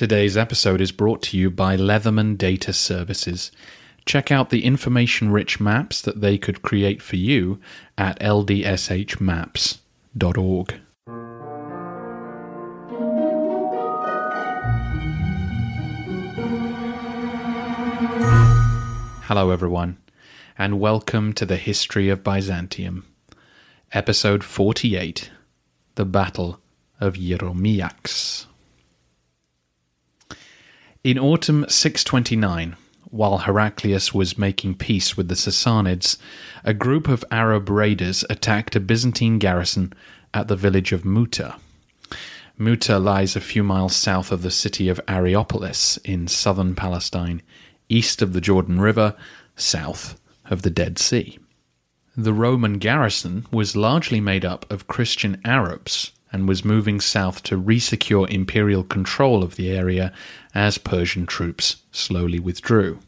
Today's episode is brought to you by Leatherman Data Services. Check out the information rich maps that they could create for you at ldshmaps.org. Hello, everyone, and welcome to the History of Byzantium, Episode 48 The Battle of Hieromyax. In autumn 629, while Heraclius was making peace with the Sassanids, a group of Arab raiders attacked a Byzantine garrison at the village of Muta. Muta lies a few miles south of the city of Areopolis in southern Palestine, east of the Jordan River, south of the Dead Sea. The Roman garrison was largely made up of Christian Arabs and was moving south to resecure imperial control of the area as Persian troops slowly withdrew.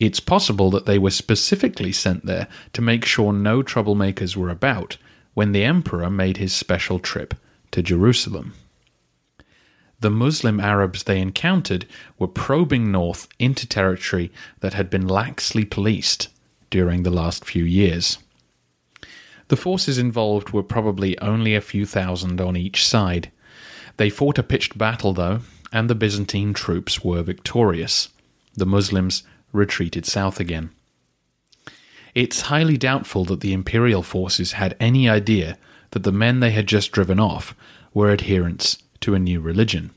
It's possible that they were specifically sent there to make sure no troublemakers were about when the emperor made his special trip to Jerusalem. The Muslim Arabs they encountered were probing north into territory that had been laxly policed during the last few years. The forces involved were probably only a few thousand on each side. They fought a pitched battle, though, and the Byzantine troops were victorious. The Muslims retreated south again. It's highly doubtful that the imperial forces had any idea that the men they had just driven off were adherents to a new religion,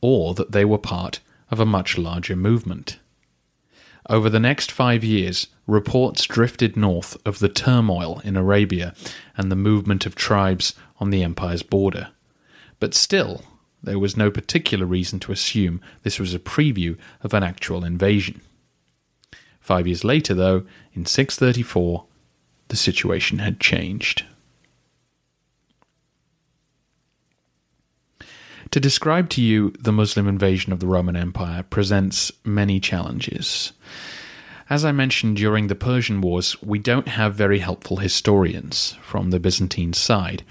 or that they were part of a much larger movement. Over the next five years, reports drifted north of the turmoil in Arabia and the movement of tribes on the empire's border. But still, there was no particular reason to assume this was a preview of an actual invasion. Five years later, though, in 634, the situation had changed. To describe to you the Muslim invasion of the Roman Empire presents many challenges. As I mentioned during the Persian Wars, we don't have very helpful historians from the Byzantine side.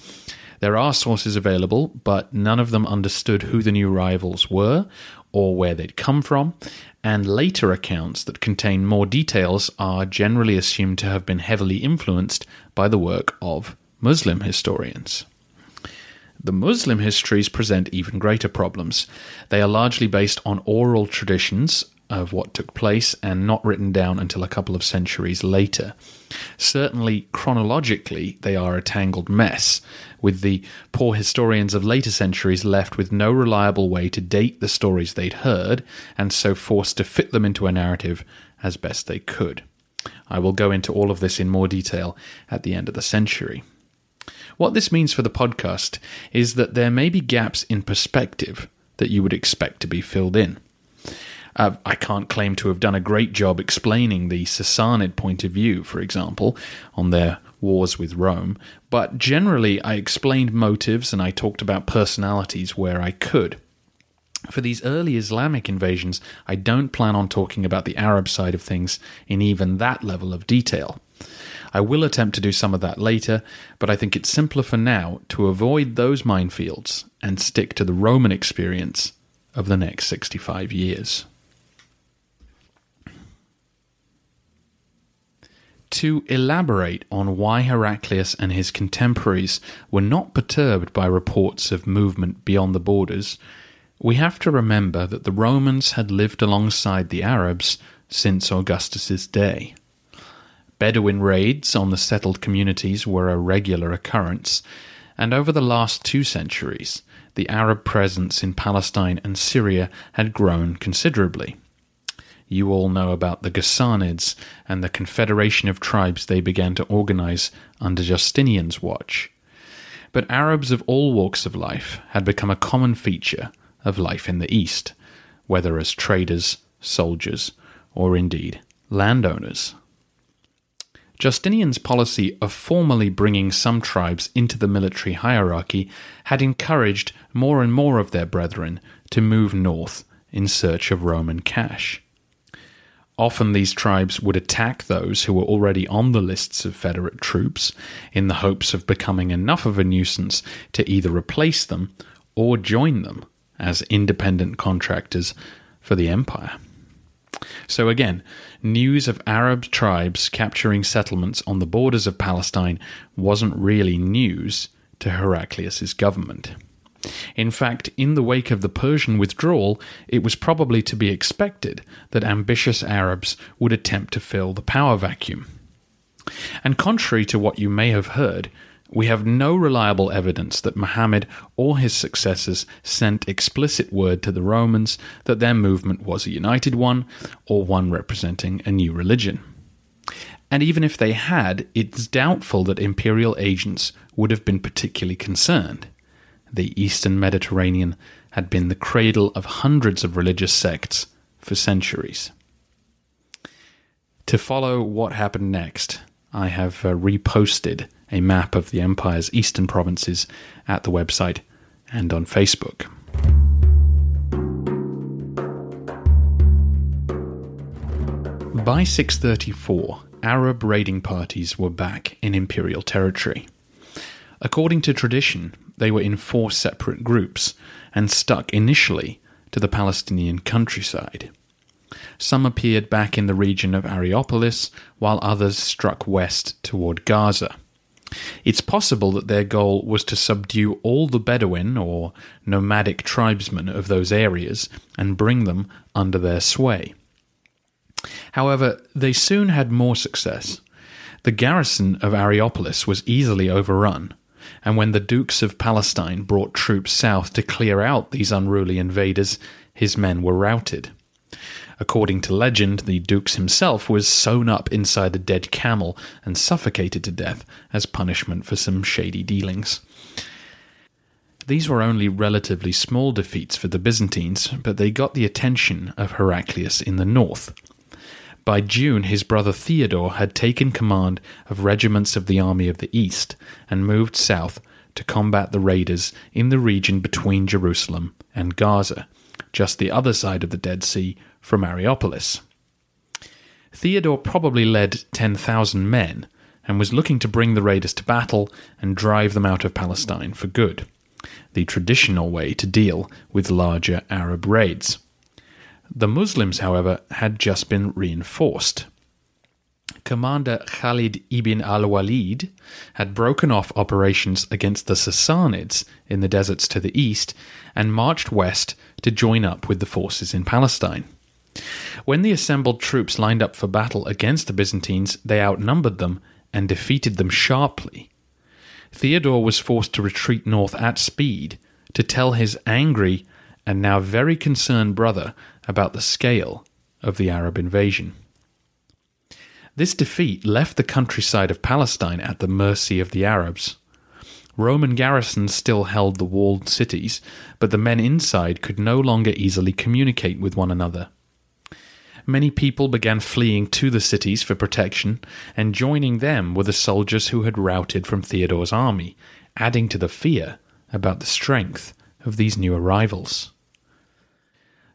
There are sources available, but none of them understood who the new rivals were or where they'd come from, and later accounts that contain more details are generally assumed to have been heavily influenced by the work of Muslim historians. The Muslim histories present even greater problems. They are largely based on oral traditions of what took place and not written down until a couple of centuries later. Certainly, chronologically, they are a tangled mess, with the poor historians of later centuries left with no reliable way to date the stories they'd heard, and so forced to fit them into a narrative as best they could. I will go into all of this in more detail at the end of the century. What this means for the podcast is that there may be gaps in perspective that you would expect to be filled in. Uh, I can't claim to have done a great job explaining the Sassanid point of view, for example, on their wars with Rome, but generally I explained motives and I talked about personalities where I could. For these early Islamic invasions, I don't plan on talking about the Arab side of things in even that level of detail. I will attempt to do some of that later, but I think it's simpler for now to avoid those minefields and stick to the Roman experience of the next 65 years. To elaborate on why Heraclius and his contemporaries were not perturbed by reports of movement beyond the borders, we have to remember that the Romans had lived alongside the Arabs since Augustus's day. Bedouin raids on the settled communities were a regular occurrence, and over the last two centuries, the Arab presence in Palestine and Syria had grown considerably. You all know about the Ghassanids and the confederation of tribes they began to organize under Justinian's watch. But Arabs of all walks of life had become a common feature of life in the East, whether as traders, soldiers, or indeed landowners. Justinian's policy of formally bringing some tribes into the military hierarchy had encouraged more and more of their brethren to move north in search of Roman cash. Often these tribes would attack those who were already on the lists of Federate troops in the hopes of becoming enough of a nuisance to either replace them or join them as independent contractors for the empire. So again, news of Arab tribes capturing settlements on the borders of Palestine wasn't really news to Heraclius's government. In fact, in the wake of the Persian withdrawal, it was probably to be expected that ambitious Arabs would attempt to fill the power vacuum. And contrary to what you may have heard, we have no reliable evidence that Muhammad or his successors sent explicit word to the Romans that their movement was a united one or one representing a new religion. And even if they had, it's doubtful that imperial agents would have been particularly concerned. The eastern Mediterranean had been the cradle of hundreds of religious sects for centuries. To follow what happened next, I have uh, reposted a map of the empire's eastern provinces at the website and on Facebook. By 634, Arab raiding parties were back in imperial territory. According to tradition, they were in four separate groups and stuck initially to the Palestinian countryside. Some appeared back in the region of Areopolis, while others struck west toward Gaza. It's possible that their goal was to subdue all the Bedouin or nomadic tribesmen of those areas and bring them under their sway. However, they soon had more success. The garrison of Areopolis was easily overrun, and when the dukes of Palestine brought troops south to clear out these unruly invaders, his men were routed. According to legend, the Dukes himself was sewn up inside a dead camel and suffocated to death as punishment for some shady dealings. These were only relatively small defeats for the Byzantines, but they got the attention of Heraclius in the north. By June, his brother Theodore had taken command of regiments of the Army of the East and moved south to combat the raiders in the region between Jerusalem and Gaza, just the other side of the Dead Sea from Areopolis. Theodore probably led 10,000 men and was looking to bring the raiders to battle and drive them out of Palestine for good, the traditional way to deal with larger Arab raids. The Muslims, however, had just been reinforced. Commander Khalid ibn al Walid had broken off operations against the Sassanids in the deserts to the east and marched west to join up with the forces in Palestine. When the assembled troops lined up for battle against the Byzantines, they outnumbered them and defeated them sharply. Theodore was forced to retreat north at speed to tell his angry and now very concerned brother about the scale of the Arab invasion. This defeat left the countryside of Palestine at the mercy of the Arabs. Roman garrisons still held the walled cities, but the men inside could no longer easily communicate with one another many people began fleeing to the cities for protection, and joining them were the soldiers who had routed from Theodore's army, adding to the fear about the strength of these new arrivals.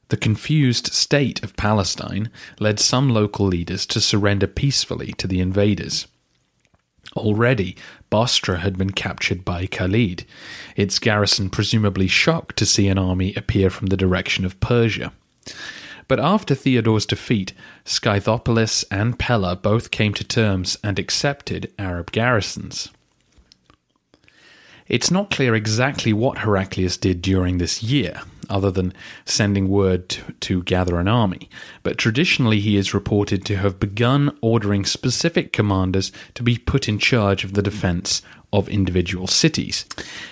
The confused state of Palestine led some local leaders to surrender peacefully to the invaders. Already, Bostra had been captured by Khalid, its garrison presumably shocked to see an army appear from the direction of Persia. But after Theodore's defeat, Scythopolis and Pella both came to terms and accepted Arab garrisons. It's not clear exactly what Heraclius did during this year, other than sending word to, to, gather an army, but traditionally he is reported to have begun ordering specific commanders to be put in charge of the defense of individual cities,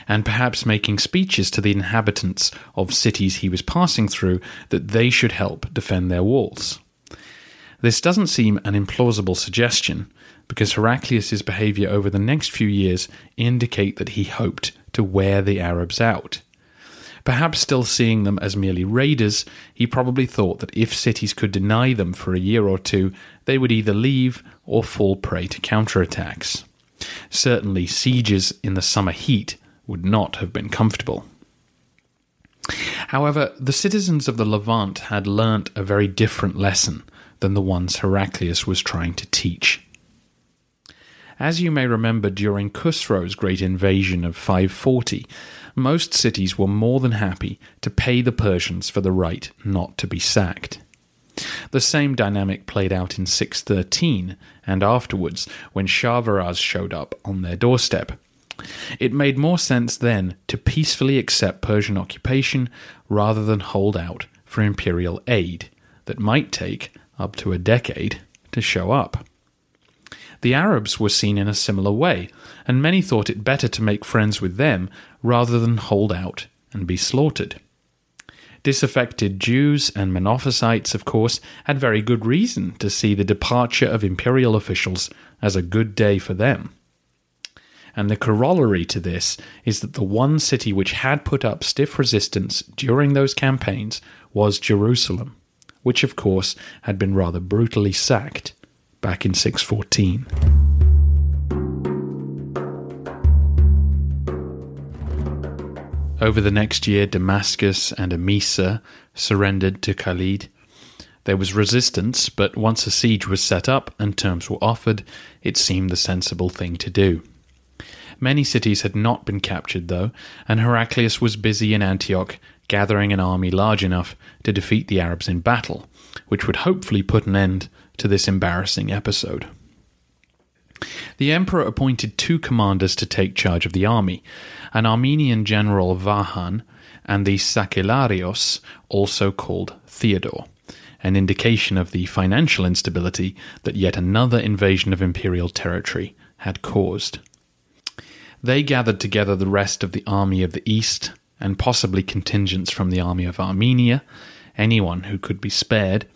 and perhaps making speeches to the inhabitants of cities he was passing through that they should help defend their walls. This doesn't seem an implausible suggestion, because Heraclius's behavior over the next few years indicate that he hoped to wear the Arabs out. Perhaps still seeing them as merely raiders, he probably thought that if cities could deny them for a year or two, they would either leave or fall prey to counterattacks. Certainly, sieges in the summer heat would not have been comfortable. However, the citizens of the Levant had learnt a very different lesson than the ones Heraclius was trying to teach. As you may remember during Khusro's great invasion of 540, most cities were more than happy to pay the Persians for the right not to be sacked. The same dynamic played out in 613 and afterwards when Shahrbaraz showed up on their doorstep. It made more sense then to peacefully accept Persian occupation rather than hold out for imperial aid that might take up to a decade to show up. The Arabs were seen in a similar way, and many thought it better to make friends with them rather than hold out and be slaughtered. Disaffected Jews and Monophysites, of course, had very good reason to see the departure of imperial officials as a good day for them. And the corollary to this is that the one city which had put up stiff resistance during those campaigns was Jerusalem, which of course had been rather brutally sacked back in 614. Over the next year, Damascus and Emesa surrendered to Khalid. There was resistance, but once a siege was set up and terms were offered, it seemed the sensible thing to do. Many cities had not been captured, though, and Heraclius was busy in Antioch gathering an army large enough to defeat the Arabs in battle, which would hopefully put an end to this embarrassing episode. The emperor appointed two commanders to take charge of the army an Armenian general Vahan and the Sakellarios, also called Theodore, an indication of the financial instability that yet another invasion of imperial territory had caused. They gathered together the rest of the army of the east and possibly contingents from the army of Armenia, anyone who could be spared,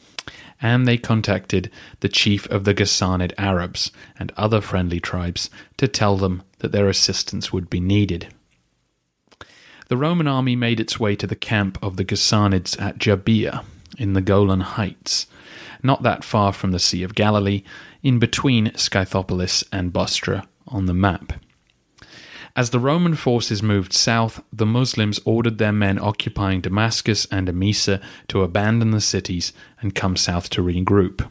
and they contacted the chief of the Ghassanid Arabs and other friendly tribes to tell them that their assistance would be needed. The Roman army made its way to the camp of the Ghassanids at Jabia in the Golan Heights, not that far from the Sea of Galilee, in between Scythopolis and Bostra on the map. As the Roman forces moved south, the Muslims ordered their men occupying Damascus and Emesa to abandon the cities and come south to regroup.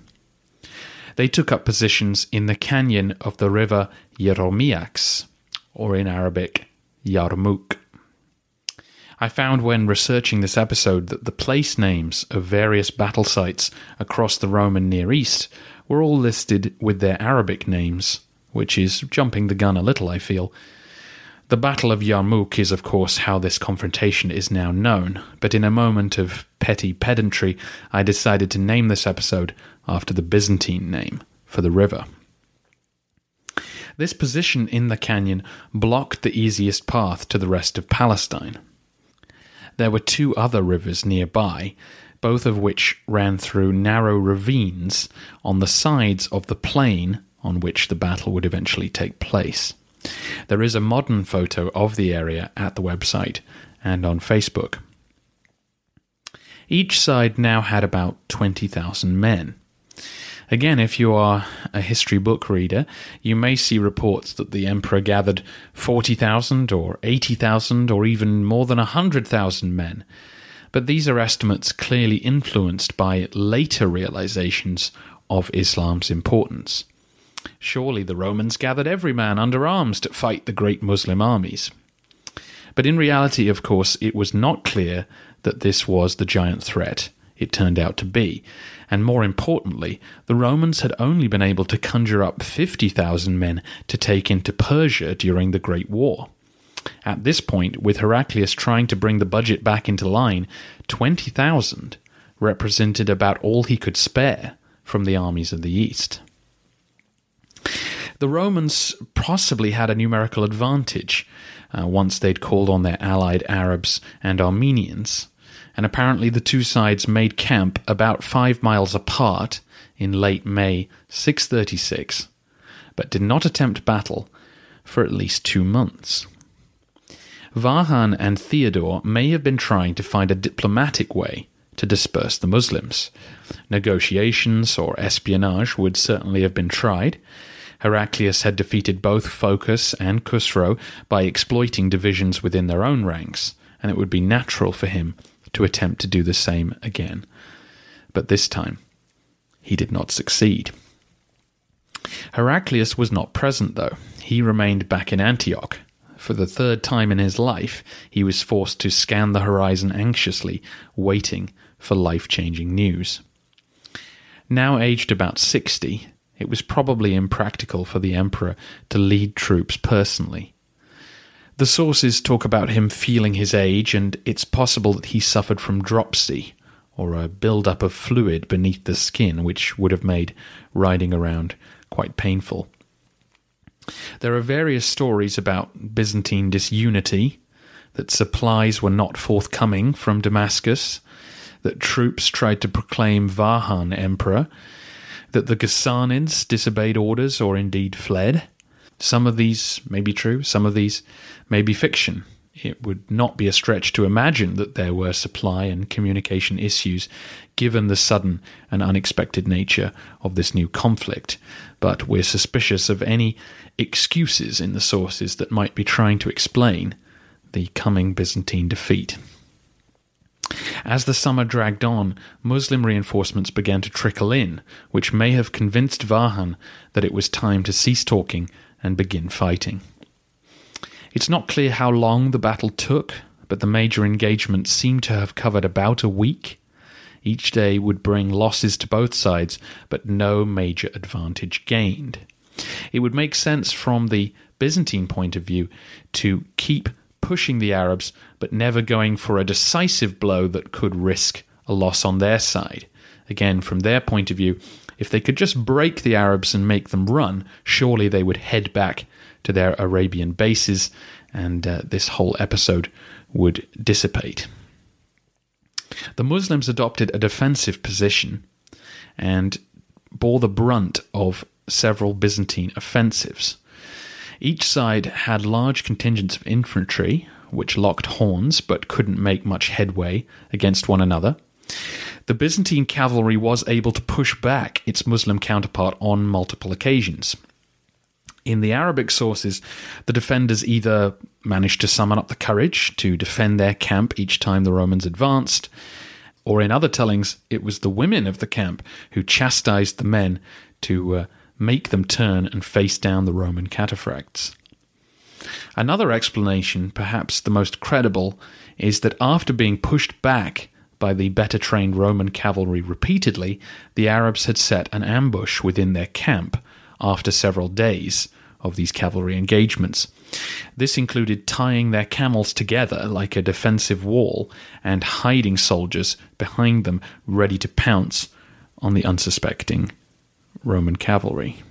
They took up positions in the canyon of the river Hieromyax, or in Arabic, Yarmouk. I found when researching this episode that the place names of various battle sites across the Roman Near East were all listed with their Arabic names, which is jumping the gun a little, I feel, the Battle of Yarmouk is, of course, how this confrontation is now known, but in a moment of petty pedantry, I decided to name this episode after the Byzantine name for the river. This position in the canyon blocked the easiest path to the rest of Palestine. There were two other rivers nearby, both of which ran through narrow ravines on the sides of the plain on which the battle would eventually take place. There is a modern photo of the area at the website and on Facebook. Each side now had about 20,000 men. Again, if you are a history book reader, you may see reports that the emperor gathered 40,000 or 80,000 or even more than 100,000 men. But these are estimates clearly influenced by later realizations of Islam's importance. Surely the Romans gathered every man under arms to fight the great Muslim armies. But in reality, of course, it was not clear that this was the giant threat it turned out to be. And more importantly, the Romans had only been able to conjure up 50,000 men to take into Persia during the Great War. At this point, with Heraclius trying to bring the budget back into line, 20,000 represented about all he could spare from the armies of the East. The Romans possibly had a numerical advantage uh, once they'd called on their allied Arabs and Armenians, and apparently the two sides made camp about five miles apart in late May 636, but did not attempt battle for at least two months. Vahan and Theodore may have been trying to find a diplomatic way to disperse the Muslims. Negotiations or espionage would certainly have been tried. Heraclius had defeated both Phocas and Khusro by exploiting divisions within their own ranks, and it would be natural for him to attempt to do the same again. But this time, he did not succeed. Heraclius was not present, though. He remained back in Antioch, for the third time in his life, he was forced to scan the horizon anxiously, waiting for life changing news. Now aged about 60, it was probably impractical for the Emperor to lead troops personally. The sources talk about him feeling his age, and it's possible that he suffered from dropsy, or a build-up of fluid beneath the skin, which would have made riding around quite painful. There are various stories about Byzantine disunity, that supplies were not forthcoming from Damascus, that troops tried to proclaim Vahan emperor, that the Ghassanids disobeyed orders or indeed fled. Some of these may be true, some of these may be fiction. It would not be a stretch to imagine that there were supply and communication issues given the sudden and unexpected nature of this new conflict, but we're suspicious of any excuses in the sources that might be trying to explain the coming Byzantine defeat. As the summer dragged on, Muslim reinforcements began to trickle in, which may have convinced Vahan that it was time to cease talking and begin fighting. It's not clear how long the battle took, but the major engagement seemed to have covered about a week. Each day would bring losses to both sides, but no major advantage gained. It would make sense from the Byzantine point of view to keep pushing the Arabs, but never going for a decisive blow that could risk a loss on their side. Again, from their point of view, if they could just break the Arabs and make them run, surely they would head back to their Arabian bases and uh, this whole episode would dissipate. The Muslims adopted a defensive position and bore the brunt of several Byzantine offensives. Each side had large contingents of infantry, which locked horns but couldn't make much headway against one another. The Byzantine cavalry was able to push back its Muslim counterpart on multiple occasions. In the Arabic sources, the defenders either managed to summon up the courage to defend their camp each time the Romans advanced, or in other tellings, it was the women of the camp who chastised the men to uh, make them turn and face down the Roman cataphracts. Another explanation, perhaps the most credible, is that after being pushed back by the better trained Roman cavalry repeatedly, the Arabs had set an ambush within their camp after several days of these cavalry engagements. This included tying their camels together like a defensive wall and hiding soldiers behind them ready to pounce on the unsuspecting Roman cavalry.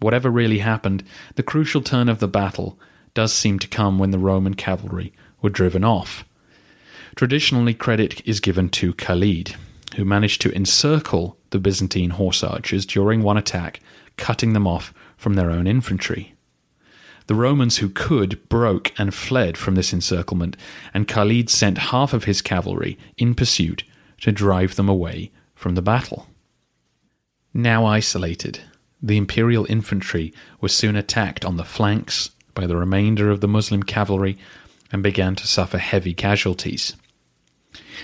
Whatever really happened, the crucial turn of the battle does seem to come when the Roman cavalry were driven off. Traditionally, credit is given to Khalid, who managed to encircle the Byzantine horse archers during one attack, cutting them off from their own infantry. The Romans who could broke and fled from this encirclement, and Khalid sent half of his cavalry in pursuit to drive them away from the battle. Now isolated, the imperial infantry was soon attacked on the flanks by the remainder of the Muslim cavalry and began to suffer heavy casualties.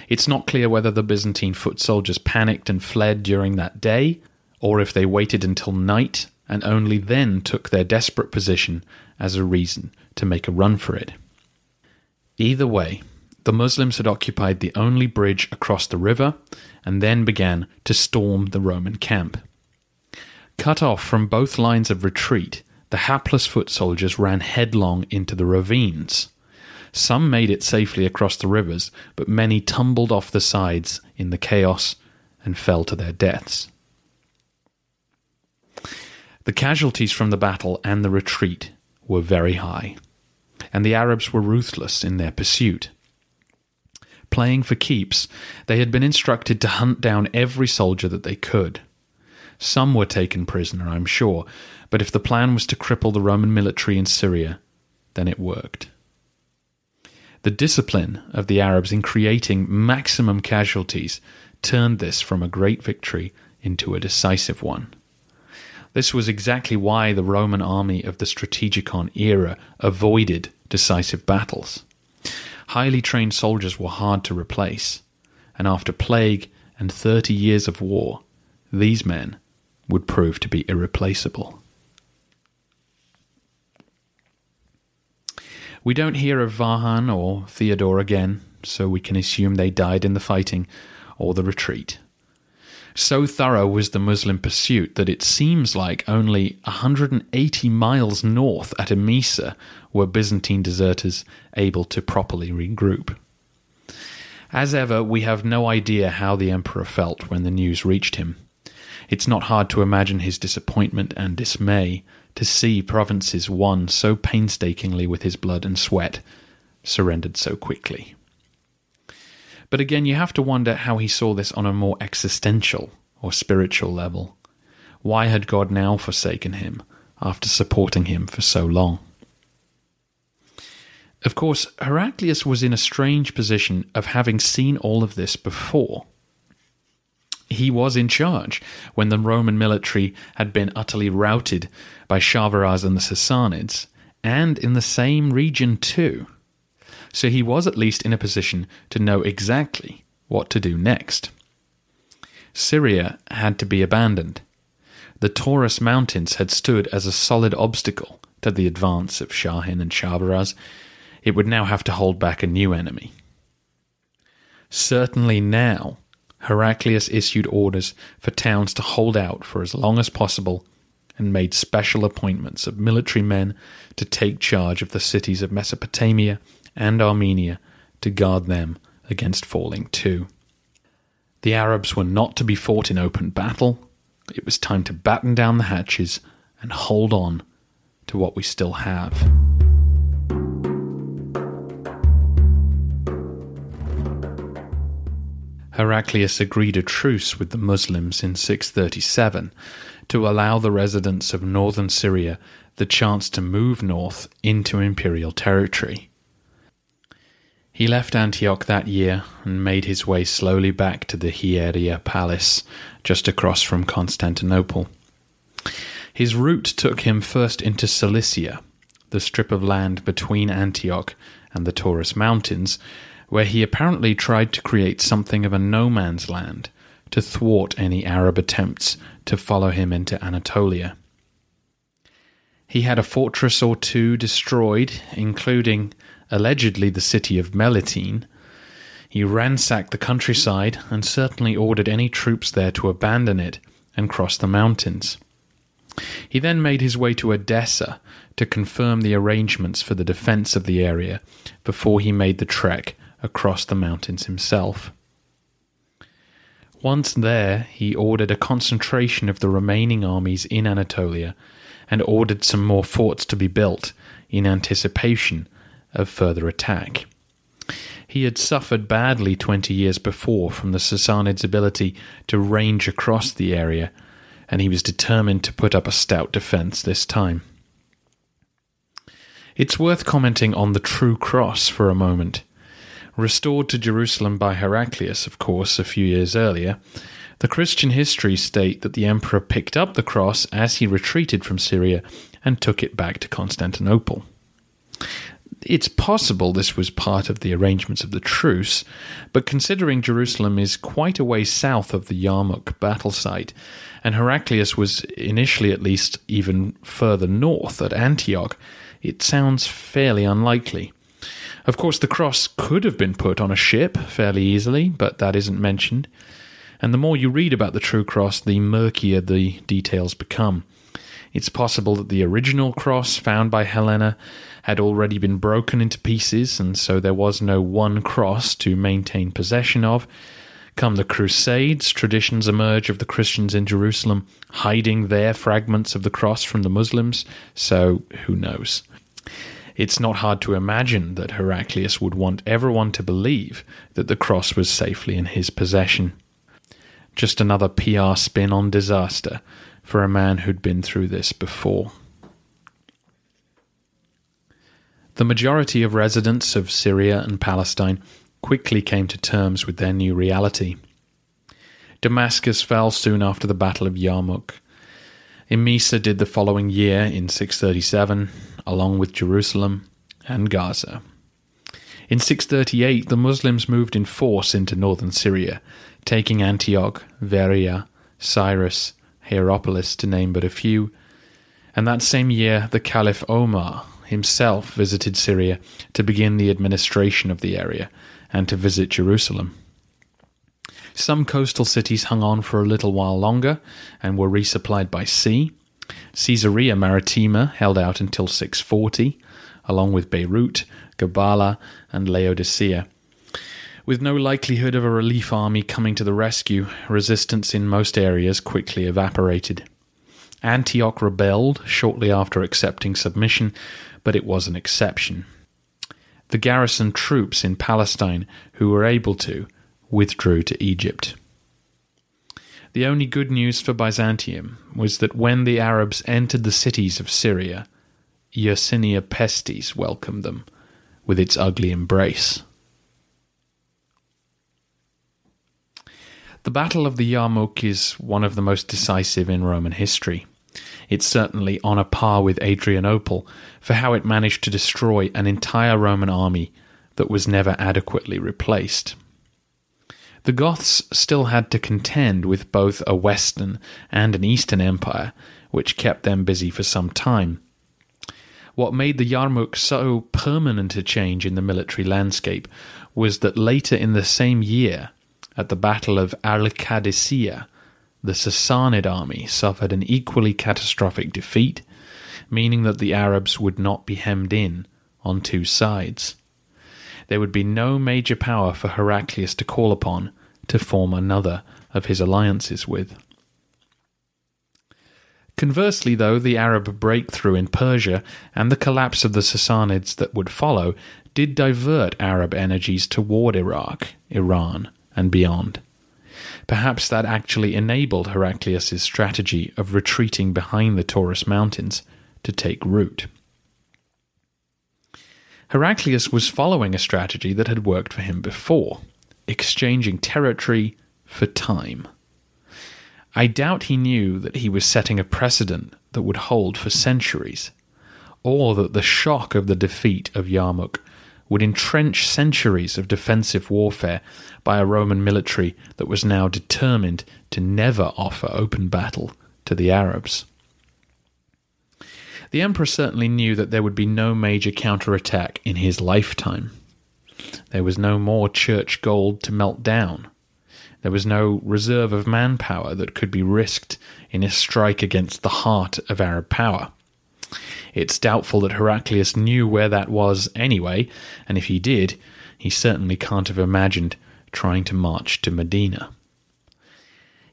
It's not clear whether the Byzantine foot soldiers panicked and fled during that day, or if they waited until night and only then took their desperate position as a reason to make a run for it. Either way, the Muslims had occupied the only bridge across the river and then began to storm the Roman camp. Cut off from both lines of retreat the hapless foot soldiers ran headlong into the ravines. Some made it safely across the rivers, but many tumbled off the sides in the chaos and fell to their deaths. The casualties from the battle and the retreat were very high, and the Arabs were ruthless in their pursuit. Playing for keeps, they had been instructed to hunt down every soldier that they could. Some were taken prisoner, I'm sure, but if the plan was to cripple the Roman military in Syria, then it worked. The discipline of the Arabs in creating maximum casualties turned this from a great victory into a decisive one. This was exactly why the Roman army of the Strategikon era avoided decisive battles. Highly trained soldiers were hard to replace, and after plague and 30 years of war, these men would prove to be irreplaceable. We don't hear of Vahan or Theodore again, so we can assume they died in the fighting or the retreat. So thorough was the Muslim pursuit that it seems like only 180 miles north at Emesa were Byzantine deserters able to properly regroup. As ever, we have no idea how the emperor felt when the news reached him. It's not hard to imagine his disappointment and dismay to see provinces won so painstakingly with his blood and sweat surrendered so quickly. But again, you have to wonder how he saw this on a more existential or spiritual level. Why had God now forsaken him after supporting him for so long? Of course, Heraclius was in a strange position of having seen all of this before. He was in charge when the Roman military had been utterly routed by Shahrbaraz and the Sassanids, and in the same region too so he was at least in a position to know exactly what to do next. Syria had to be abandoned. The Taurus Mountains had stood as a solid obstacle to the advance of Shahin and Shahrbaraz. It would now have to hold back a new enemy. Certainly now, Heraclius issued orders for towns to hold out for as long as possible and made special appointments of military men to take charge of the cities of Mesopotamia and Armenia to guard them against falling too. The Arabs were not to be fought in open battle. It was time to batten down the hatches and hold on to what we still have. Heraclius agreed a truce with the Muslims in 637 to allow the residents of northern Syria the chance to move north into imperial territory. He left Antioch that year and made his way slowly back to the Hieria Palace, just across from Constantinople. His route took him first into Cilicia, the strip of land between Antioch and the Taurus Mountains, where he apparently tried to create something of a no man's land to thwart any Arab attempts to follow him into Anatolia. He had a fortress or two destroyed, including allegedly the city of Melitene, he ransacked the countryside and certainly ordered any troops there to abandon it and cross the mountains. He then made his way to Edessa to confirm the arrangements for the defense of the area before he made the trek across the mountains himself. Once there, he ordered a concentration of the remaining armies in Anatolia and ordered some more forts to be built in anticipation of further attack. He had suffered badly 20 years before from the Sassanids' ability to range across the area, and he was determined to put up a stout defense this time. It's worth commenting on the true cross for a moment. Restored to Jerusalem by Heraclius, of course, a few years earlier, the Christian histories state that the emperor picked up the cross as he retreated from Syria and took it back to Constantinople it's possible this was part of the arrangements of the truce, but considering Jerusalem is quite a way south of the Yarmouk battle site, and Heraclius was initially at least even further north at Antioch, it sounds fairly unlikely. Of course, the cross could have been put on a ship fairly easily, but that isn't mentioned. And the more you read about the true cross, the murkier the details become. It's possible that the original cross found by Helena had already been broken into pieces, and so there was no one cross to maintain possession of. Come the Crusades, traditions emerge of the Christians in Jerusalem hiding their fragments of the cross from the Muslims, so who knows? It's not hard to imagine that Heraclius would want everyone to believe that the cross was safely in his possession. Just another PR spin on disaster for a man who'd been through this before. The majority of residents of Syria and Palestine quickly came to terms with their new reality. Damascus fell soon after the Battle of Yarmouk. Emesa did the following year in 637, along with Jerusalem and Gaza. In 638, the Muslims moved in force into northern Syria, taking Antioch, Veria, Cyrrhus, Hierapolis, to name but a few. And that same year, the Caliph Omar himself visited Syria to begin the administration of the area and to visit Jerusalem. Some coastal cities hung on for a little while longer and were resupplied by sea. Caesarea Maritima held out until 640, along with Beirut, Gabala, and Laodicea. With no likelihood of a relief army coming to the rescue, resistance in most areas quickly evaporated. Antioch rebelled shortly after accepting submission, but it was an exception. The garrison troops in Palestine who were able to withdrew to Egypt. The only good news for Byzantium was that when the Arabs entered the cities of Syria, Yersinia Pestis welcomed them with its ugly embrace. The Battle of the Yarmouk is one of the most decisive in Roman history. It's certainly on a par with Adrianople for how it managed to destroy an entire Roman army that was never adequately replaced. The Goths still had to contend with both a Western and an Eastern empire, which kept them busy for some time. What made the Yarmouk so permanent a change in the military landscape was that later in the same year, at the Battle of Al-Qadisiyah, the Sassanid army suffered an equally catastrophic defeat, meaning that the Arabs would not be hemmed in on two sides there would be no major power for Heraclius to call upon to form another of his alliances with. Conversely, though, the Arab breakthrough in Persia and the collapse of the Sassanids that would follow did divert Arab energies toward Iraq, Iran, and beyond. Perhaps that actually enabled Heraclius' strategy of retreating behind the Taurus Mountains to take root. Heraclius was following a strategy that had worked for him before, exchanging territory for time. I doubt he knew that he was setting a precedent that would hold for centuries, or that the shock of the defeat of Yarmouk would entrench centuries of defensive warfare by a Roman military that was now determined to never offer open battle to the Arabs. The Emperor certainly knew that there would be no major counterattack in his lifetime. There was no more church gold to melt down. There was no reserve of manpower that could be risked in a strike against the heart of Arab power. It's doubtful that Heraclius knew where that was anyway, and if he did, he certainly can't have imagined trying to march to Medina.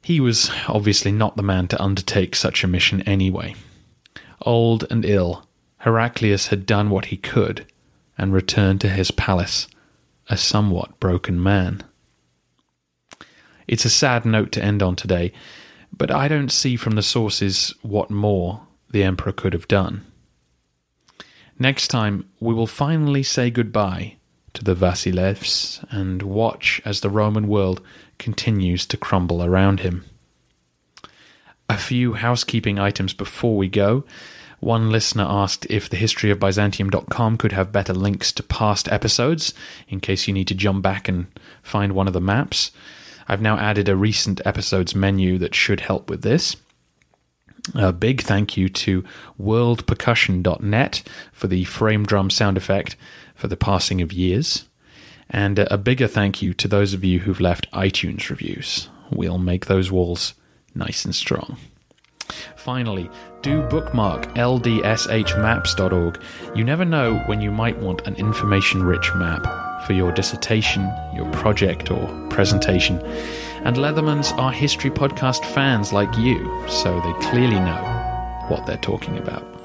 He was obviously not the man to undertake such a mission anyway. Old and ill, Heraclius had done what he could and returned to his palace, a somewhat broken man. It's a sad note to end on today, but I don't see from the sources what more the Emperor could have done. Next time, we will finally say goodbye to the Vasilevs and watch as the Roman world continues to crumble around him. A few housekeeping items before we go. One listener asked if the history of Byzantium.com could have better links to past episodes in case you need to jump back and find one of the maps. I've now added a recent episodes menu that should help with this. A big thank you to worldpercussion.net for the frame drum sound effect for the passing of years. And a bigger thank you to those of you who've left iTunes reviews. We'll make those walls nice and strong. Finally, do bookmark ldshmaps.org. You never know when you might want an information rich map for your dissertation, your project, or presentation. And Leathermans are history podcast fans like you, so they clearly know what they're talking about.